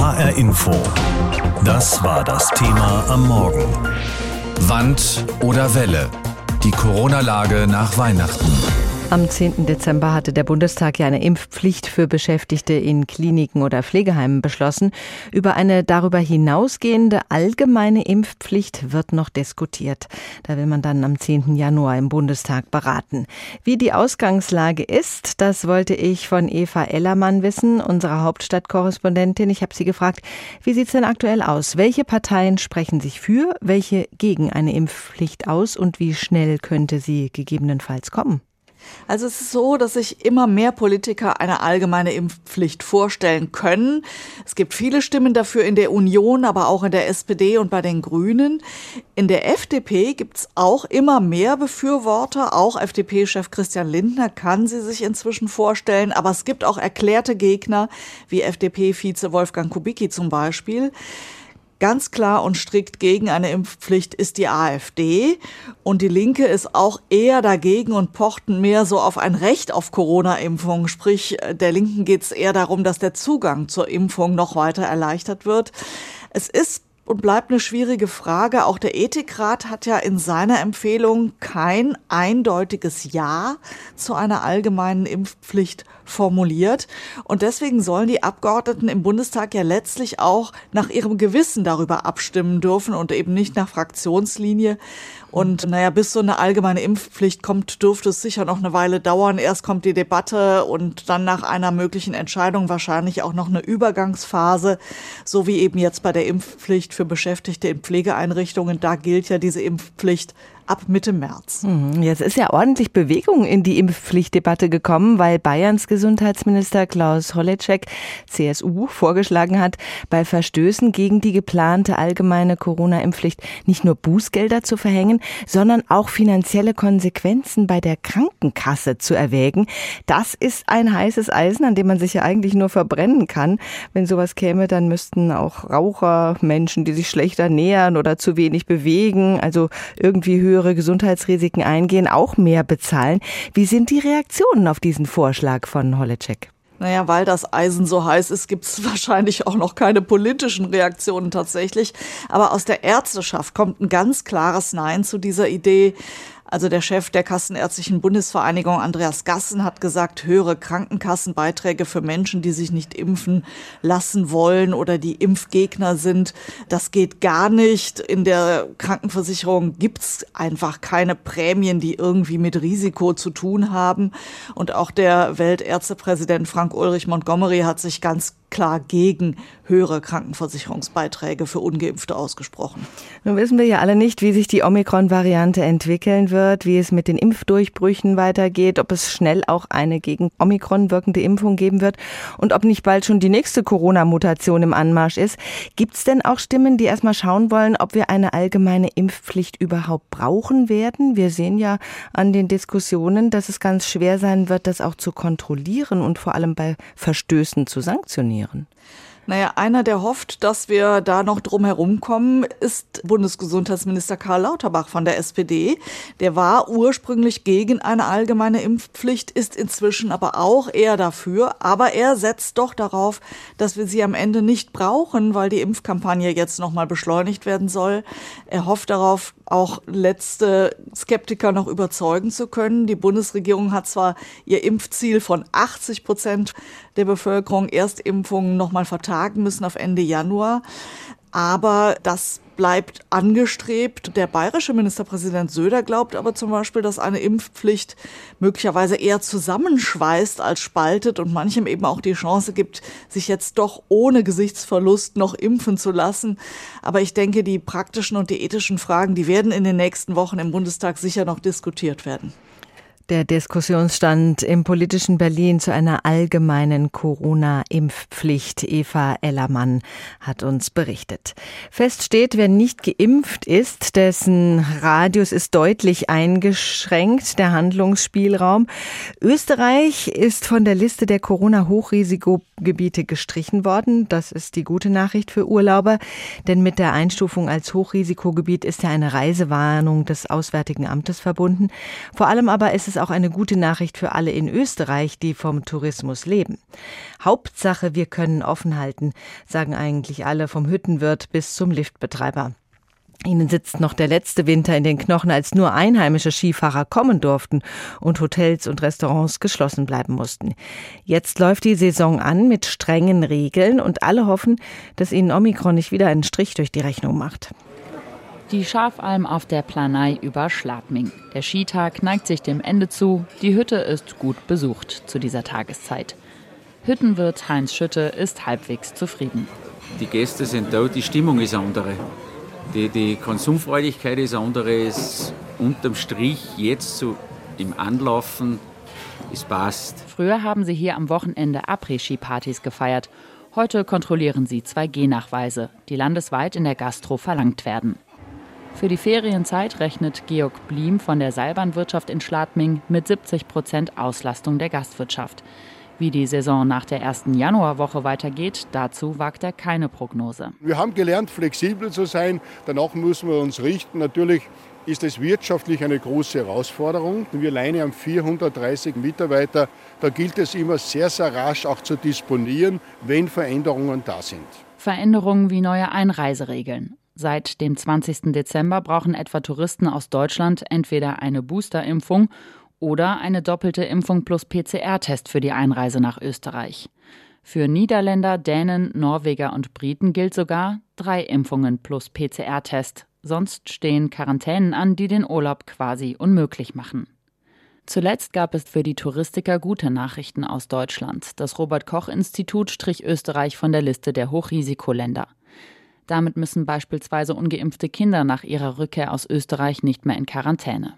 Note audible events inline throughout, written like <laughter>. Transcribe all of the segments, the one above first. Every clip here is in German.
HR Info. Das war das Thema am Morgen. Wand oder Welle? Die Corona-Lage nach Weihnachten. Am 10. Dezember hatte der Bundestag ja eine Impfpflicht für Beschäftigte in Kliniken oder Pflegeheimen beschlossen. Über eine darüber hinausgehende allgemeine Impfpflicht wird noch diskutiert. Da will man dann am 10. Januar im Bundestag beraten. Wie die Ausgangslage ist, das wollte ich von Eva Ellermann wissen, unserer Hauptstadtkorrespondentin. Ich habe sie gefragt, wie sieht es denn aktuell aus? Welche Parteien sprechen sich für, welche gegen eine Impfpflicht aus und wie schnell könnte sie gegebenenfalls kommen? Also es ist so, dass sich immer mehr Politiker eine allgemeine Impfpflicht vorstellen können. Es gibt viele Stimmen dafür in der Union, aber auch in der SPD und bei den Grünen. In der FDP gibt es auch immer mehr Befürworter. Auch FDP-Chef Christian Lindner kann sie sich inzwischen vorstellen. Aber es gibt auch erklärte Gegner, wie FDP-Vize Wolfgang Kubicki zum Beispiel. Ganz klar und strikt gegen eine Impfpflicht ist die AfD und die Linke ist auch eher dagegen und pochten mehr so auf ein Recht auf Corona-Impfung. Sprich, der Linken geht es eher darum, dass der Zugang zur Impfung noch weiter erleichtert wird. Es ist und bleibt eine schwierige Frage. Auch der Ethikrat hat ja in seiner Empfehlung kein eindeutiges Ja zu einer allgemeinen Impfpflicht formuliert. Und deswegen sollen die Abgeordneten im Bundestag ja letztlich auch nach ihrem Gewissen darüber abstimmen dürfen und eben nicht nach Fraktionslinie. Und naja, bis so eine allgemeine Impfpflicht kommt, dürfte es sicher noch eine Weile dauern. Erst kommt die Debatte und dann nach einer möglichen Entscheidung wahrscheinlich auch noch eine Übergangsphase, so wie eben jetzt bei der Impfpflicht für Beschäftigte in Pflegeeinrichtungen. Da gilt ja diese Impfpflicht ab Mitte März. Mhm. Jetzt ist ja ordentlich Bewegung in die Impfpflichtdebatte gekommen, weil Bayerns Gesundheitsminister Klaus Holleczek, CSU, vorgeschlagen hat, bei Verstößen gegen die geplante allgemeine Corona-Impfpflicht nicht nur Bußgelder zu verhängen, sondern auch finanzielle Konsequenzen bei der Krankenkasse zu erwägen. Das ist ein heißes Eisen, an dem man sich ja eigentlich nur verbrennen kann. Wenn sowas käme, dann müssten auch Raucher, Menschen, die sich schlechter nähern oder zu wenig bewegen, also irgendwie höhere höhere Gesundheitsrisiken eingehen, auch mehr bezahlen. Wie sind die Reaktionen auf diesen Vorschlag von Holecek? Naja, weil das Eisen so heiß ist, gibt es <laughs> wahrscheinlich auch noch keine politischen Reaktionen tatsächlich. Aber aus der Ärzteschaft kommt ein ganz klares Nein zu dieser Idee. Also der Chef der Kassenärztlichen Bundesvereinigung, Andreas Gassen, hat gesagt, höhere Krankenkassenbeiträge für Menschen, die sich nicht impfen lassen wollen oder die Impfgegner sind, das geht gar nicht. In der Krankenversicherung gibt's einfach keine Prämien, die irgendwie mit Risiko zu tun haben. Und auch der Weltärztepräsident Frank Ulrich Montgomery hat sich ganz klar gegen höhere Krankenversicherungsbeiträge für ungeimpfte ausgesprochen. Nun wissen wir ja alle nicht, wie sich die Omikron-Variante entwickeln wird, wie es mit den Impfdurchbrüchen weitergeht, ob es schnell auch eine gegen Omikron wirkende Impfung geben wird und ob nicht bald schon die nächste Corona-Mutation im Anmarsch ist. Gibt es denn auch Stimmen, die erstmal schauen wollen, ob wir eine allgemeine Impfpflicht überhaupt brauchen werden? Wir sehen ja an den Diskussionen, dass es ganz schwer sein wird, das auch zu kontrollieren und vor allem bei Verstößen zu sanktionieren? Naja, einer, der hofft, dass wir da noch drum herum kommen, ist Bundesgesundheitsminister Karl Lauterbach von der SPD. Der war ursprünglich gegen eine allgemeine Impfpflicht, ist inzwischen aber auch eher dafür. Aber er setzt doch darauf, dass wir sie am Ende nicht brauchen, weil die Impfkampagne jetzt nochmal beschleunigt werden soll. Er hofft darauf, auch letzte Skeptiker noch überzeugen zu können. Die Bundesregierung hat zwar ihr Impfziel von 80 Prozent der Bevölkerung Erstimpfungen nochmal vertagen müssen auf Ende Januar. Aber das bleibt angestrebt. Der bayerische Ministerpräsident Söder glaubt aber zum Beispiel, dass eine Impfpflicht möglicherweise eher zusammenschweißt als spaltet und manchem eben auch die Chance gibt, sich jetzt doch ohne Gesichtsverlust noch impfen zu lassen. Aber ich denke, die praktischen und die ethischen Fragen, die werden in den nächsten Wochen im Bundestag sicher noch diskutiert werden. Der Diskussionsstand im politischen Berlin zu einer allgemeinen Corona-Impfpflicht. Eva Ellermann hat uns berichtet. Fest steht, wer nicht geimpft ist, dessen Radius ist deutlich eingeschränkt, der Handlungsspielraum. Österreich ist von der Liste der Corona-Hochrisikogebiete gestrichen worden. Das ist die gute Nachricht für Urlauber, denn mit der Einstufung als Hochrisikogebiet ist ja eine Reisewarnung des Auswärtigen Amtes verbunden. Vor allem aber ist es auch eine gute Nachricht für alle in Österreich, die vom Tourismus leben. Hauptsache, wir können offen halten, sagen eigentlich alle vom Hüttenwirt bis zum Liftbetreiber. Ihnen sitzt noch der letzte Winter in den Knochen, als nur einheimische Skifahrer kommen durften und Hotels und Restaurants geschlossen bleiben mussten. Jetzt läuft die Saison an mit strengen Regeln und alle hoffen, dass ihnen Omikron nicht wieder einen Strich durch die Rechnung macht. Die Schafalm auf der Planei über Schladming. Der Skitag neigt sich dem Ende zu. Die Hütte ist gut besucht zu dieser Tageszeit. Hüttenwirt Heinz Schütte ist halbwegs zufrieden. Die Gäste sind da, die Stimmung ist andere. Die, die Konsumfreudigkeit ist andere, ist unterm Strich jetzt so im Anlaufen, es passt. Früher haben sie hier am Wochenende Après-Ski-Partys gefeiert. Heute kontrollieren sie 2G-Nachweise, die landesweit in der Gastro verlangt werden. Für die Ferienzeit rechnet Georg Bliem von der Seilbahnwirtschaft in Schladming mit 70 Prozent Auslastung der Gastwirtschaft. Wie die Saison nach der ersten Januarwoche weitergeht, dazu wagt er keine Prognose. Wir haben gelernt, flexibel zu sein. Danach müssen wir uns richten. Natürlich ist es wirtschaftlich eine große Herausforderung. Wir alleine haben 430 Mitarbeiter. Da gilt es immer sehr, sehr rasch auch zu disponieren, wenn Veränderungen da sind. Veränderungen wie neue Einreiseregeln. Seit dem 20. Dezember brauchen etwa Touristen aus Deutschland entweder eine Boosterimpfung oder eine doppelte Impfung plus PCR-Test für die Einreise nach Österreich. Für Niederländer, Dänen, Norweger und Briten gilt sogar drei Impfungen plus PCR-Test. Sonst stehen Quarantänen an, die den Urlaub quasi unmöglich machen. Zuletzt gab es für die Touristiker gute Nachrichten aus Deutschland. Das Robert Koch Institut strich Österreich von der Liste der Hochrisikoländer. Damit müssen beispielsweise ungeimpfte Kinder nach ihrer Rückkehr aus Österreich nicht mehr in Quarantäne.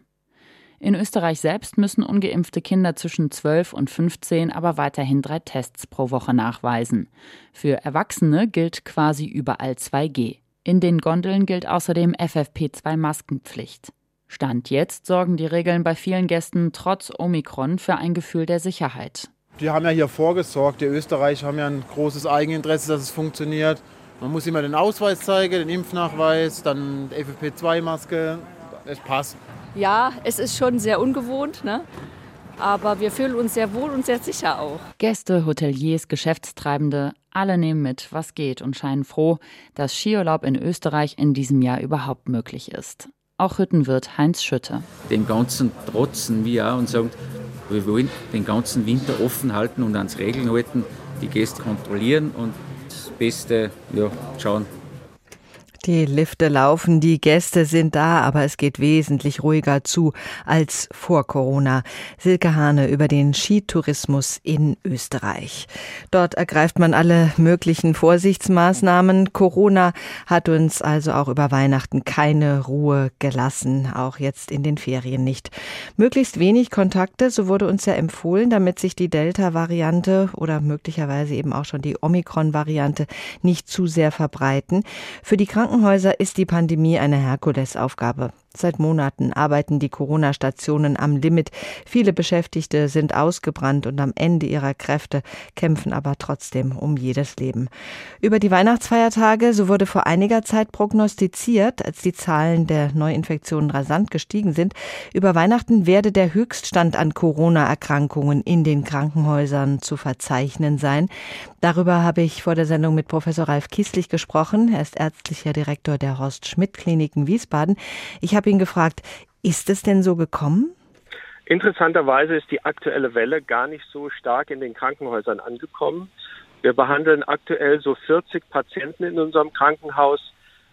In Österreich selbst müssen ungeimpfte Kinder zwischen 12 und 15 aber weiterhin drei Tests pro Woche nachweisen. Für Erwachsene gilt quasi überall 2G. In den Gondeln gilt außerdem FFP2-Maskenpflicht. Stand jetzt sorgen die Regeln bei vielen Gästen trotz Omikron für ein Gefühl der Sicherheit. Die haben ja hier vorgesorgt. Die Österreicher haben ja ein großes Eigeninteresse, dass es funktioniert. Man muss immer den Ausweis zeigen, den Impfnachweis, dann FFP2-Maske. Es passt. Ja, es ist schon sehr ungewohnt, ne? aber wir fühlen uns sehr wohl und sehr sicher auch. Gäste, Hoteliers, Geschäftstreibende, alle nehmen mit, was geht und scheinen froh, dass Skiurlaub in Österreich in diesem Jahr überhaupt möglich ist. Auch Hüttenwirt Heinz Schütte. Dem Ganzen trotzen wir auch und sagen, wir wollen den ganzen Winter offen halten und ans Regeln halten, die Gäste kontrollieren und Beste ja, schauen, die Lifte laufen, die Gäste sind da, aber es geht wesentlich ruhiger zu als vor Corona. Silke Hane über den Skitourismus in Österreich. Dort ergreift man alle möglichen Vorsichtsmaßnahmen. Corona hat uns also auch über Weihnachten keine Ruhe gelassen, auch jetzt in den Ferien nicht. Möglichst wenig Kontakte, so wurde uns ja empfohlen, damit sich die Delta-Variante oder möglicherweise eben auch schon die Omikron-Variante nicht zu sehr verbreiten. Für die Kranken Krankenhäuser ist die Pandemie eine Herkulesaufgabe. Seit Monaten arbeiten die Corona-Stationen am Limit. Viele Beschäftigte sind ausgebrannt und am Ende ihrer Kräfte, kämpfen aber trotzdem um jedes Leben. Über die Weihnachtsfeiertage, so wurde vor einiger Zeit prognostiziert, als die Zahlen der Neuinfektionen rasant gestiegen sind, über Weihnachten werde der Höchststand an Corona-Erkrankungen in den Krankenhäusern zu verzeichnen sein. Darüber habe ich vor der Sendung mit Professor Ralf Kieslich gesprochen. Er ist ärztlicher Direktor der Horst Schmidt Kliniken Wiesbaden. Ich habe ihn gefragt, ist es denn so gekommen? Interessanterweise ist die aktuelle Welle gar nicht so stark in den Krankenhäusern angekommen. Wir behandeln aktuell so 40 Patienten in unserem Krankenhaus.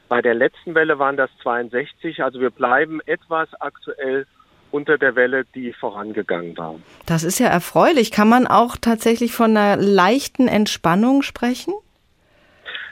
Bei der letzten Welle waren das 62. Also wir bleiben etwas aktuell unter der Welle, die vorangegangen war. Das ist ja erfreulich. Kann man auch tatsächlich von einer leichten Entspannung sprechen?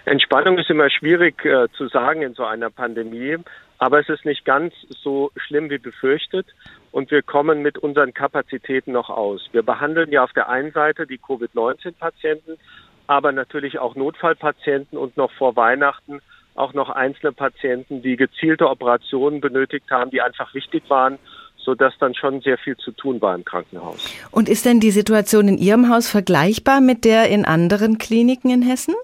Entspannung ist immer schwierig äh, zu sagen in so einer Pandemie. Aber es ist nicht ganz so schlimm wie befürchtet und wir kommen mit unseren Kapazitäten noch aus. Wir behandeln ja auf der einen Seite die Covid-19-Patienten, aber natürlich auch Notfallpatienten und noch vor Weihnachten auch noch einzelne Patienten, die gezielte Operationen benötigt haben, die einfach wichtig waren, sodass dann schon sehr viel zu tun war im Krankenhaus. Und ist denn die Situation in Ihrem Haus vergleichbar mit der in anderen Kliniken in Hessen?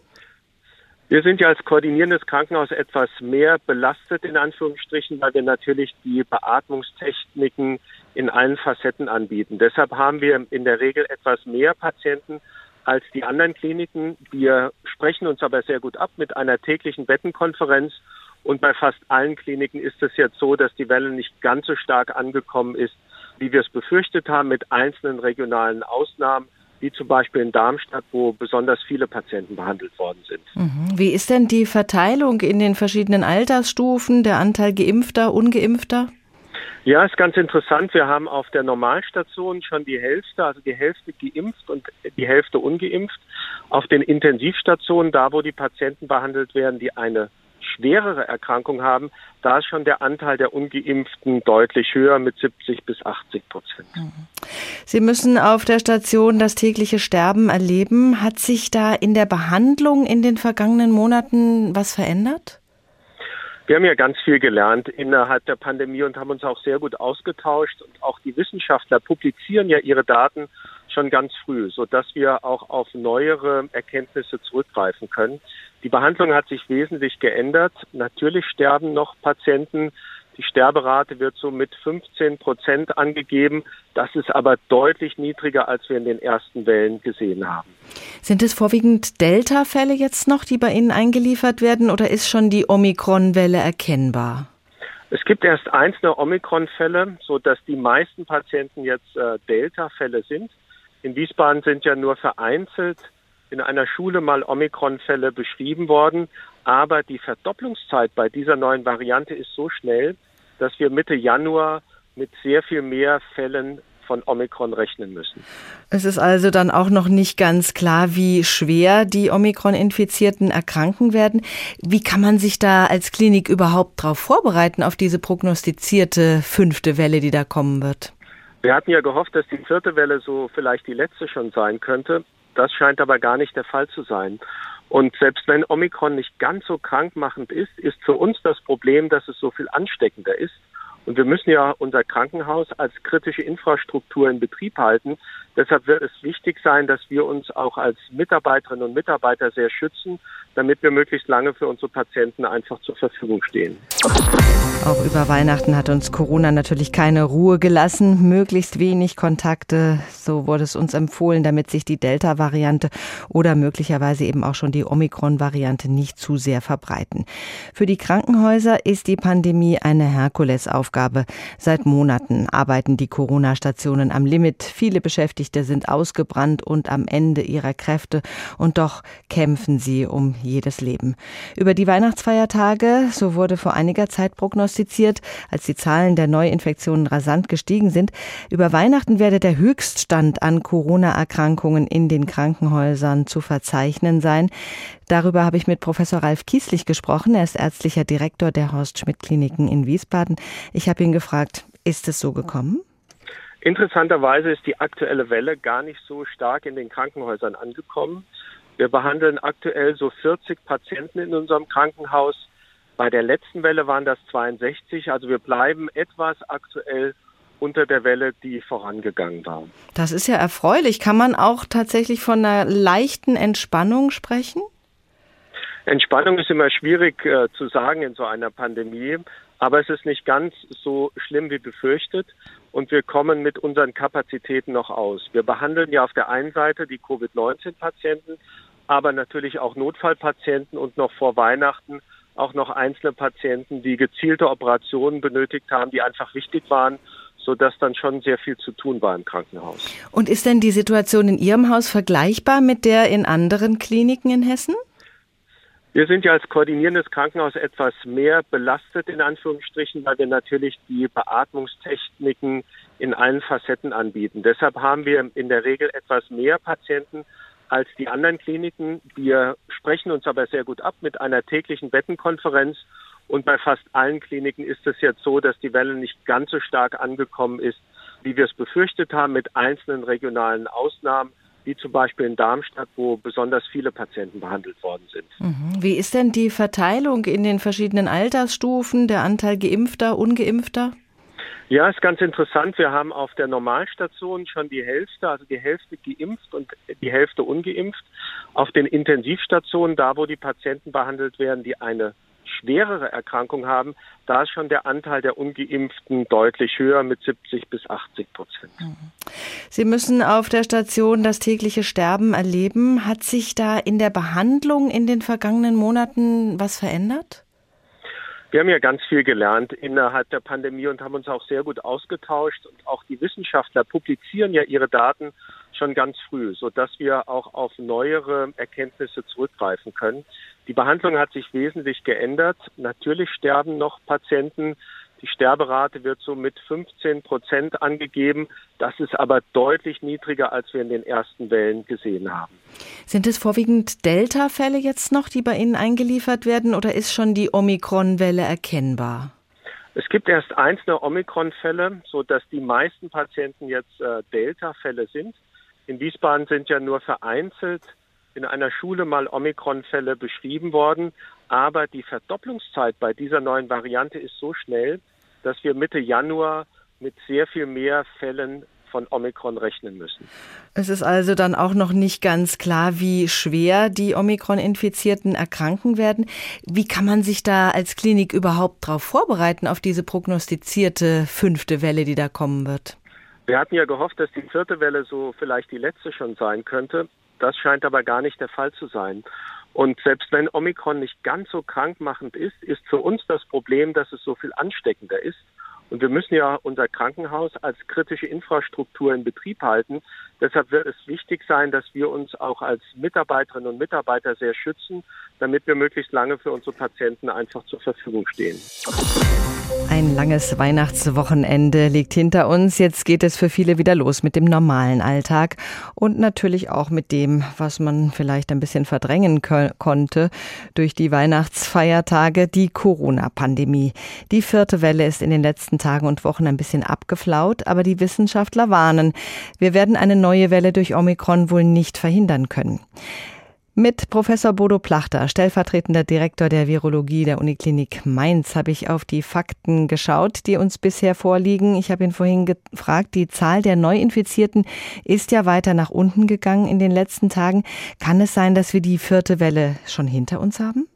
Wir sind ja als koordinierendes Krankenhaus etwas mehr belastet, in Anführungsstrichen, weil wir natürlich die Beatmungstechniken in allen Facetten anbieten. Deshalb haben wir in der Regel etwas mehr Patienten als die anderen Kliniken. Wir sprechen uns aber sehr gut ab mit einer täglichen Bettenkonferenz. Und bei fast allen Kliniken ist es jetzt so, dass die Welle nicht ganz so stark angekommen ist, wie wir es befürchtet haben, mit einzelnen regionalen Ausnahmen wie zum Beispiel in Darmstadt, wo besonders viele Patienten behandelt worden sind. Mhm. Wie ist denn die Verteilung in den verschiedenen Altersstufen, der Anteil geimpfter, ungeimpfter? Ja, ist ganz interessant. Wir haben auf der Normalstation schon die Hälfte, also die Hälfte geimpft und die Hälfte ungeimpft. Auf den Intensivstationen, da wo die Patienten behandelt werden, die eine schwerere Erkrankung haben, da ist schon der Anteil der Ungeimpften deutlich höher mit 70 bis 80 Prozent. Mhm. Sie müssen auf der Station das tägliche Sterben erleben. Hat sich da in der Behandlung in den vergangenen Monaten was verändert? Wir haben ja ganz viel gelernt innerhalb der Pandemie und haben uns auch sehr gut ausgetauscht. Und auch die Wissenschaftler publizieren ja ihre Daten schon ganz früh, sodass wir auch auf neuere Erkenntnisse zurückgreifen können. Die Behandlung hat sich wesentlich geändert. Natürlich sterben noch Patienten. Die Sterberate wird so mit 15 Prozent angegeben. Das ist aber deutlich niedriger, als wir in den ersten Wellen gesehen haben. Sind es vorwiegend Delta-Fälle jetzt noch, die bei Ihnen eingeliefert werden, oder ist schon die Omikron-Welle erkennbar? Es gibt erst einzelne Omikron-Fälle, so dass die meisten Patienten jetzt äh, Delta-Fälle sind. In Wiesbaden sind ja nur vereinzelt in einer Schule mal Omikron-Fälle beschrieben worden. Aber die Verdopplungszeit bei dieser neuen Variante ist so schnell, dass wir Mitte Januar mit sehr viel mehr Fällen von Omikron rechnen müssen. Es ist also dann auch noch nicht ganz klar, wie schwer die Omikron-Infizierten erkranken werden. Wie kann man sich da als Klinik überhaupt darauf vorbereiten, auf diese prognostizierte fünfte Welle, die da kommen wird? Wir hatten ja gehofft, dass die vierte Welle so vielleicht die letzte schon sein könnte. Das scheint aber gar nicht der Fall zu sein. Und selbst wenn Omikron nicht ganz so krankmachend ist, ist für uns das Problem, dass es so viel ansteckender ist. Und wir müssen ja unser Krankenhaus als kritische Infrastruktur in Betrieb halten. Deshalb wird es wichtig sein, dass wir uns auch als Mitarbeiterinnen und Mitarbeiter sehr schützen, damit wir möglichst lange für unsere Patienten einfach zur Verfügung stehen. Auch über Weihnachten hat uns Corona natürlich keine Ruhe gelassen. Möglichst wenig Kontakte, so wurde es uns empfohlen, damit sich die Delta-Variante oder möglicherweise eben auch schon die Omikron-Variante nicht zu sehr verbreiten. Für die Krankenhäuser ist die Pandemie eine Herkulesaufgabe. Seit Monaten arbeiten die Corona-Stationen am Limit. Viele Beschäftigte sind ausgebrannt und am Ende ihrer Kräfte und doch kämpfen sie um jedes Leben. Über die Weihnachtsfeiertage, so wurde vor einiger Zeit prognostiziert, als die Zahlen der Neuinfektionen rasant gestiegen sind, über Weihnachten werde der Höchststand an Corona-Erkrankungen in den Krankenhäusern zu verzeichnen sein. Darüber habe ich mit Professor Ralf Kieslich gesprochen. Er ist ärztlicher Direktor der Horst Schmidt Kliniken in Wiesbaden. Ich habe ihn gefragt, ist es so gekommen? Interessanterweise ist die aktuelle Welle gar nicht so stark in den Krankenhäusern angekommen. Wir behandeln aktuell so 40 Patienten in unserem Krankenhaus. Bei der letzten Welle waren das 62. Also wir bleiben etwas aktuell unter der Welle, die vorangegangen war. Das ist ja erfreulich. Kann man auch tatsächlich von einer leichten Entspannung sprechen? Entspannung ist immer schwierig äh, zu sagen in so einer Pandemie, aber es ist nicht ganz so schlimm wie befürchtet und wir kommen mit unseren Kapazitäten noch aus. Wir behandeln ja auf der einen Seite die Covid-19-Patienten, aber natürlich auch Notfallpatienten und noch vor Weihnachten auch noch einzelne Patienten, die gezielte Operationen benötigt haben, die einfach wichtig waren, sodass dann schon sehr viel zu tun war im Krankenhaus. Und ist denn die Situation in Ihrem Haus vergleichbar mit der in anderen Kliniken in Hessen? Wir sind ja als koordinierendes Krankenhaus etwas mehr belastet, in Anführungsstrichen, weil wir natürlich die Beatmungstechniken in allen Facetten anbieten. Deshalb haben wir in der Regel etwas mehr Patienten als die anderen Kliniken. Wir sprechen uns aber sehr gut ab mit einer täglichen Bettenkonferenz. Und bei fast allen Kliniken ist es jetzt so, dass die Welle nicht ganz so stark angekommen ist, wie wir es befürchtet haben, mit einzelnen regionalen Ausnahmen wie zum Beispiel in Darmstadt, wo besonders viele Patienten behandelt worden sind. Mhm. Wie ist denn die Verteilung in den verschiedenen Altersstufen, der Anteil geimpfter, ungeimpfter? Ja, ist ganz interessant. Wir haben auf der Normalstation schon die Hälfte, also die Hälfte geimpft und die Hälfte ungeimpft. Auf den Intensivstationen, da wo die Patienten behandelt werden, die eine schwerere Erkrankungen haben, da ist schon der Anteil der Ungeimpften deutlich höher mit 70 bis 80 Prozent. Sie müssen auf der Station das tägliche Sterben erleben. Hat sich da in der Behandlung in den vergangenen Monaten was verändert? Wir haben ja ganz viel gelernt innerhalb der Pandemie und haben uns auch sehr gut ausgetauscht. Und auch die Wissenschaftler publizieren ja ihre Daten schon ganz früh, sodass wir auch auf neuere Erkenntnisse zurückgreifen können. Die Behandlung hat sich wesentlich geändert. Natürlich sterben noch Patienten. Die Sterberate wird so mit 15 Prozent angegeben. Das ist aber deutlich niedriger, als wir in den ersten Wellen gesehen haben. Sind es vorwiegend Delta-Fälle jetzt noch, die bei Ihnen eingeliefert werden, oder ist schon die Omikron-Welle erkennbar? Es gibt erst einzelne Omikron-Fälle, sodass die meisten Patienten jetzt äh, Delta-Fälle sind. In Wiesbaden sind ja nur vereinzelt in einer Schule mal Omikron-Fälle beschrieben worden. Aber die Verdopplungszeit bei dieser neuen Variante ist so schnell, dass wir Mitte Januar mit sehr viel mehr Fällen von Omikron rechnen müssen. Es ist also dann auch noch nicht ganz klar, wie schwer die Omikron-Infizierten erkranken werden. Wie kann man sich da als Klinik überhaupt darauf vorbereiten, auf diese prognostizierte fünfte Welle, die da kommen wird? Wir hatten ja gehofft, dass die vierte Welle so vielleicht die letzte schon sein könnte. Das scheint aber gar nicht der Fall zu sein. Und selbst wenn Omikron nicht ganz so krankmachend ist, ist für uns das Problem, dass es so viel ansteckender ist. Und wir müssen ja unser Krankenhaus als kritische Infrastruktur in Betrieb halten. Deshalb wird es wichtig sein, dass wir uns auch als Mitarbeiterinnen und Mitarbeiter sehr schützen, damit wir möglichst lange für unsere Patienten einfach zur Verfügung stehen. Ein langes Weihnachtswochenende liegt hinter uns. Jetzt geht es für viele wieder los mit dem normalen Alltag und natürlich auch mit dem, was man vielleicht ein bisschen verdrängen konnte durch die Weihnachtsfeiertage, die Corona-Pandemie. Die vierte Welle ist in den letzten Tagen und Wochen ein bisschen abgeflaut, aber die Wissenschaftler warnen, wir werden eine neue Welle durch Omikron wohl nicht verhindern können. Mit Professor Bodo Plachter, stellvertretender Direktor der Virologie der Uniklinik Mainz, habe ich auf die Fakten geschaut, die uns bisher vorliegen. Ich habe ihn vorhin gefragt, die Zahl der Neuinfizierten ist ja weiter nach unten gegangen in den letzten Tagen. Kann es sein, dass wir die vierte Welle schon hinter uns haben?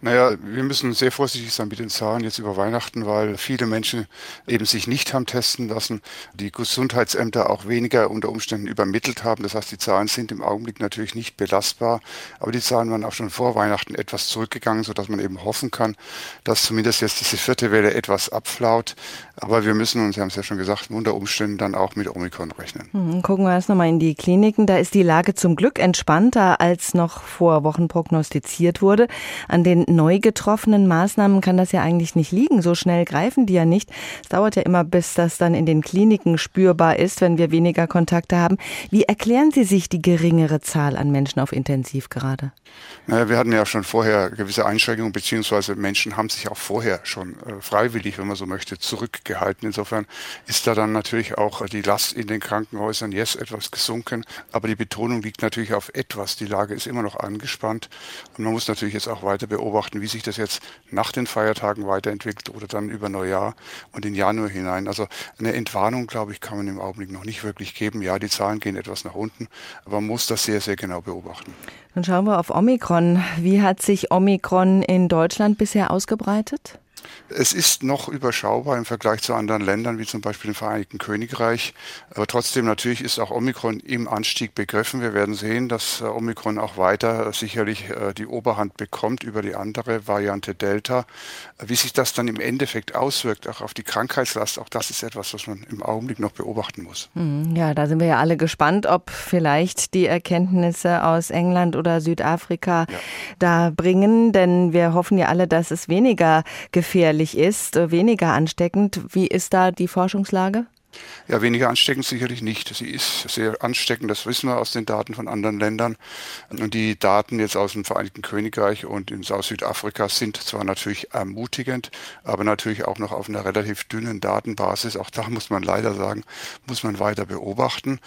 Naja, wir müssen sehr vorsichtig sein mit den Zahlen jetzt über Weihnachten, weil viele Menschen eben sich nicht haben testen lassen, die Gesundheitsämter auch weniger unter Umständen übermittelt haben. Das heißt, die Zahlen sind im Augenblick natürlich nicht belastbar, aber die Zahlen waren auch schon vor Weihnachten etwas zurückgegangen, sodass man eben hoffen kann, dass zumindest jetzt diese vierte Welle etwas abflaut. Aber wir müssen uns, Sie haben es ja schon gesagt, unter Umständen dann auch mit Omikron rechnen. Mhm, gucken wir erst nochmal in die Kliniken. Da ist die Lage zum Glück entspannter, als noch vor Wochen prognostiziert wurde. An den neu getroffenen Maßnahmen kann das ja eigentlich nicht liegen. So schnell greifen die ja nicht. Es dauert ja immer, bis das dann in den Kliniken spürbar ist, wenn wir weniger Kontakte haben. Wie erklären Sie sich die geringere Zahl an Menschen auf Intensiv gerade? Naja, wir hatten ja schon vorher gewisse Einschränkungen, beziehungsweise Menschen haben sich auch vorher schon äh, freiwillig, wenn man so möchte, zurückgehalten. Insofern ist da dann natürlich auch die Last in den Krankenhäusern jetzt etwas gesunken. Aber die Betonung liegt natürlich auf etwas. Die Lage ist immer noch angespannt. Und man muss natürlich jetzt auch weiter beobachten, wie sich das jetzt nach den Feiertagen weiterentwickelt oder dann über Neujahr und in Januar hinein. Also eine Entwarnung, glaube ich, kann man im Augenblick noch nicht wirklich geben. Ja, die Zahlen gehen etwas nach unten, aber man muss das sehr, sehr genau beobachten. Dann schauen wir auf Omikron. Wie hat sich Omikron in Deutschland bisher ausgebreitet? Es ist noch überschaubar im Vergleich zu anderen Ländern, wie zum Beispiel dem Vereinigten Königreich. Aber trotzdem natürlich ist auch Omikron im Anstieg begriffen. Wir werden sehen, dass äh, Omikron auch weiter sicherlich äh, die Oberhand bekommt über die andere Variante Delta. Wie sich das dann im Endeffekt auswirkt, auch auf die Krankheitslast, auch das ist etwas, was man im Augenblick noch beobachten muss. Hm, ja, da sind wir ja alle gespannt, ob vielleicht die Erkenntnisse aus England oder Südafrika ja. da bringen. Denn wir hoffen ja alle, dass es weniger gefährlich gefährlich ist, äh, weniger ansteckend. Wie ist da die Forschungslage? Ja, weniger ansteckend sicherlich nicht. Sie ist sehr ansteckend, das wissen wir aus den Daten von anderen Ländern. Und die Daten jetzt aus dem Vereinigten Königreich und in Südafrika sind zwar natürlich ermutigend, aber natürlich auch noch auf einer relativ dünnen Datenbasis. Auch da muss man leider sagen, muss man weiter beobachten.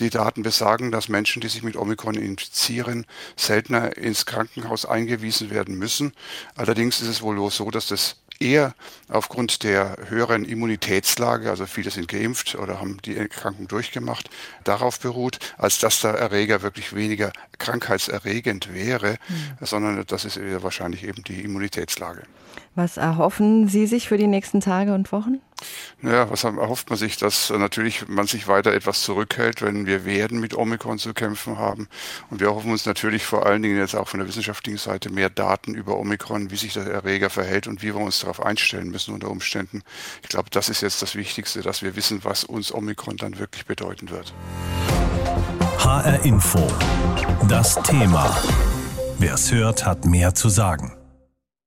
Die Daten besagen, dass Menschen, die sich mit Omikron infizieren, seltener ins Krankenhaus eingewiesen werden müssen. Allerdings ist es wohl so, dass das eher aufgrund der höheren Immunitätslage, also viele sind geimpft oder haben die Erkrankung durchgemacht, darauf beruht, als dass der Erreger wirklich weniger krankheitserregend wäre, mhm. sondern das ist wahrscheinlich eben die Immunitätslage. Was erhoffen Sie sich für die nächsten Tage und Wochen? Naja, was erhofft man sich, dass natürlich man sich weiter etwas zurückhält, wenn wir werden mit Omikron zu kämpfen haben. Und wir erhoffen uns natürlich vor allen Dingen jetzt auch von der wissenschaftlichen Seite mehr Daten über Omikron, wie sich der Erreger verhält und wie wir uns darauf einstellen müssen unter Umständen. Ich glaube, das ist jetzt das Wichtigste, dass wir wissen, was uns Omikron dann wirklich bedeuten wird. HR Info. Das Thema. Wer es hört, hat mehr zu sagen.